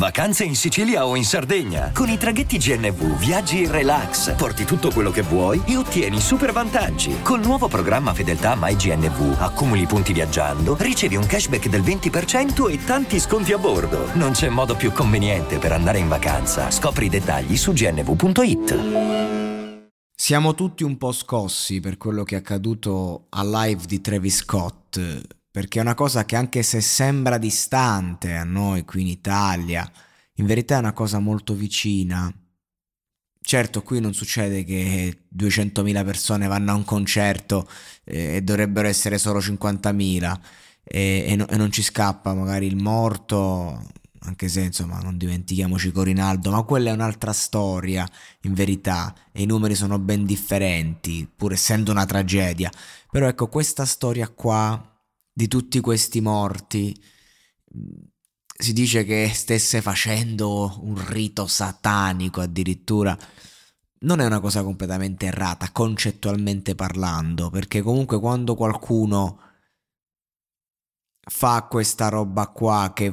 Vacanze in Sicilia o in Sardegna. Con i traghetti GNV viaggi in relax, porti tutto quello che vuoi e ottieni super vantaggi. Col nuovo programma Fedeltà MyGNV accumuli punti viaggiando, ricevi un cashback del 20% e tanti sconti a bordo. Non c'è modo più conveniente per andare in vacanza. Scopri i dettagli su gnv.it. Siamo tutti un po' scossi per quello che è accaduto al live di Travis Scott perché è una cosa che anche se sembra distante a noi qui in Italia, in verità è una cosa molto vicina. Certo, qui non succede che 200.000 persone vanno a un concerto eh, e dovrebbero essere solo 50.000 e, e, no, e non ci scappa magari il morto, anche se insomma non dimentichiamoci Corinaldo, ma quella è un'altra storia in verità e i numeri sono ben differenti, pur essendo una tragedia. Però ecco, questa storia qua di tutti questi morti. Si dice che stesse facendo un rito satanico addirittura. Non è una cosa completamente errata, concettualmente parlando, perché comunque quando qualcuno fa questa roba qua che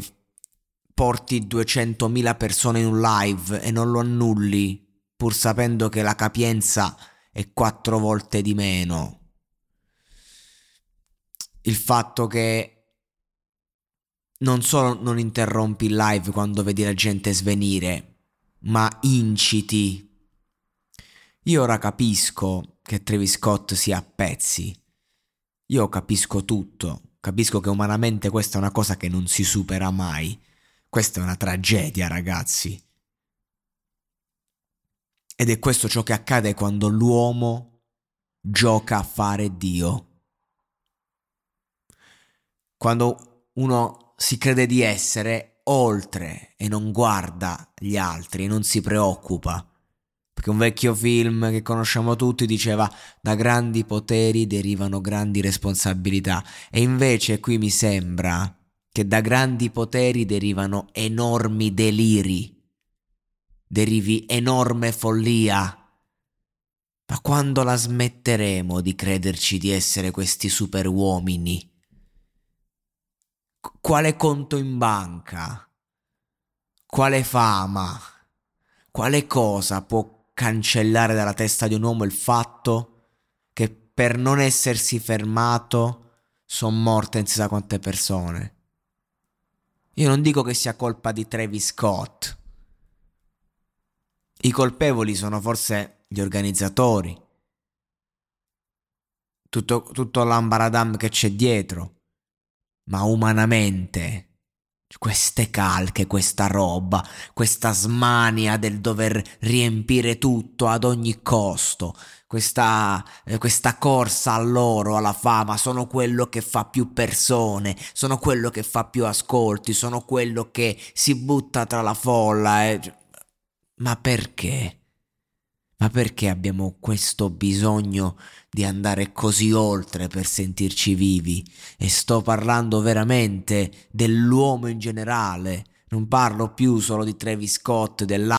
porti 200.000 persone in un live e non lo annulli, pur sapendo che la capienza è quattro volte di meno, il fatto che non solo non interrompi il live quando vedi la gente svenire, ma inciti. Io ora capisco che Travis Scott sia a pezzi. Io capisco tutto. Capisco che umanamente questa è una cosa che non si supera mai. Questa è una tragedia, ragazzi. Ed è questo ciò che accade quando l'uomo gioca a fare Dio quando uno si crede di essere oltre e non guarda gli altri e non si preoccupa. Perché un vecchio film che conosciamo tutti diceva da grandi poteri derivano grandi responsabilità e invece qui mi sembra che da grandi poteri derivano enormi deliri, derivi enorme follia. Ma quando la smetteremo di crederci di essere questi super uomini? Quale conto in banca, quale fama, quale cosa può cancellare dalla testa di un uomo il fatto che per non essersi fermato sono morte non si sa quante persone. Io non dico che sia colpa di Travis Scott. I colpevoli sono forse gli organizzatori. Tutto, tutto l'ambaradam che c'è dietro ma umanamente queste calche, questa roba, questa smania del dover riempire tutto ad ogni costo, questa, eh, questa corsa all'oro, alla fama, sono quello che fa più persone, sono quello che fa più ascolti, sono quello che si butta tra la folla. Eh. Ma perché? Ma perché abbiamo questo bisogno di andare così oltre per sentirci vivi? E sto parlando veramente dell'uomo in generale. Non parlo più solo di Travis Scott, dell'altro